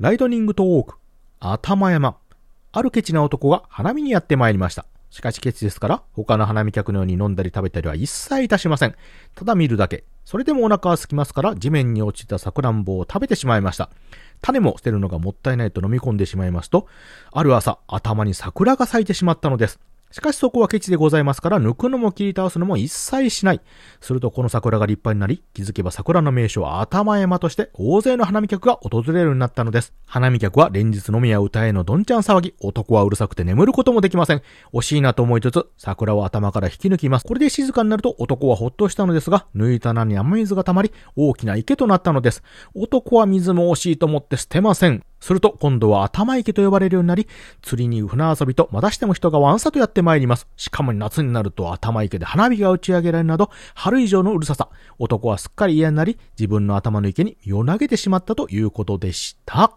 ライトニングトーク、頭山。あるケチな男が花見にやってまいりました。しかしケチですから、他の花見客のように飲んだり食べたりは一切いたしません。ただ見るだけ。それでもお腹は空きますから、地面に落ちたサクランボを食べてしまいました。種も捨てるのがもったいないと飲み込んでしまいますと、ある朝、頭に桜が咲いてしまったのです。しかしそこはケチでございますから、抜くのも切り倒すのも一切しない。するとこの桜が立派になり、気づけば桜の名所は頭山として大勢の花見客が訪れるようになったのです。花見客は連日飲みや歌へのどんちゃん騒ぎ、男はうるさくて眠ることもできません。惜しいなと思いつつ、桜を頭から引き抜きます。これで静かになると男はほっとしたのですが、抜いた穴に雨水が溜まり、大きな池となったのです。男は水も惜しいと思って捨てません。すると今度は頭池と呼ばれるようになり、釣りに船遊びとまたしても人がワンサとやってまいります。しかも夏になると頭池で花火が打ち上げられるなど、春以上のうるささ。男はすっかり嫌になり、自分の頭の池に身を投げてしまったということでした。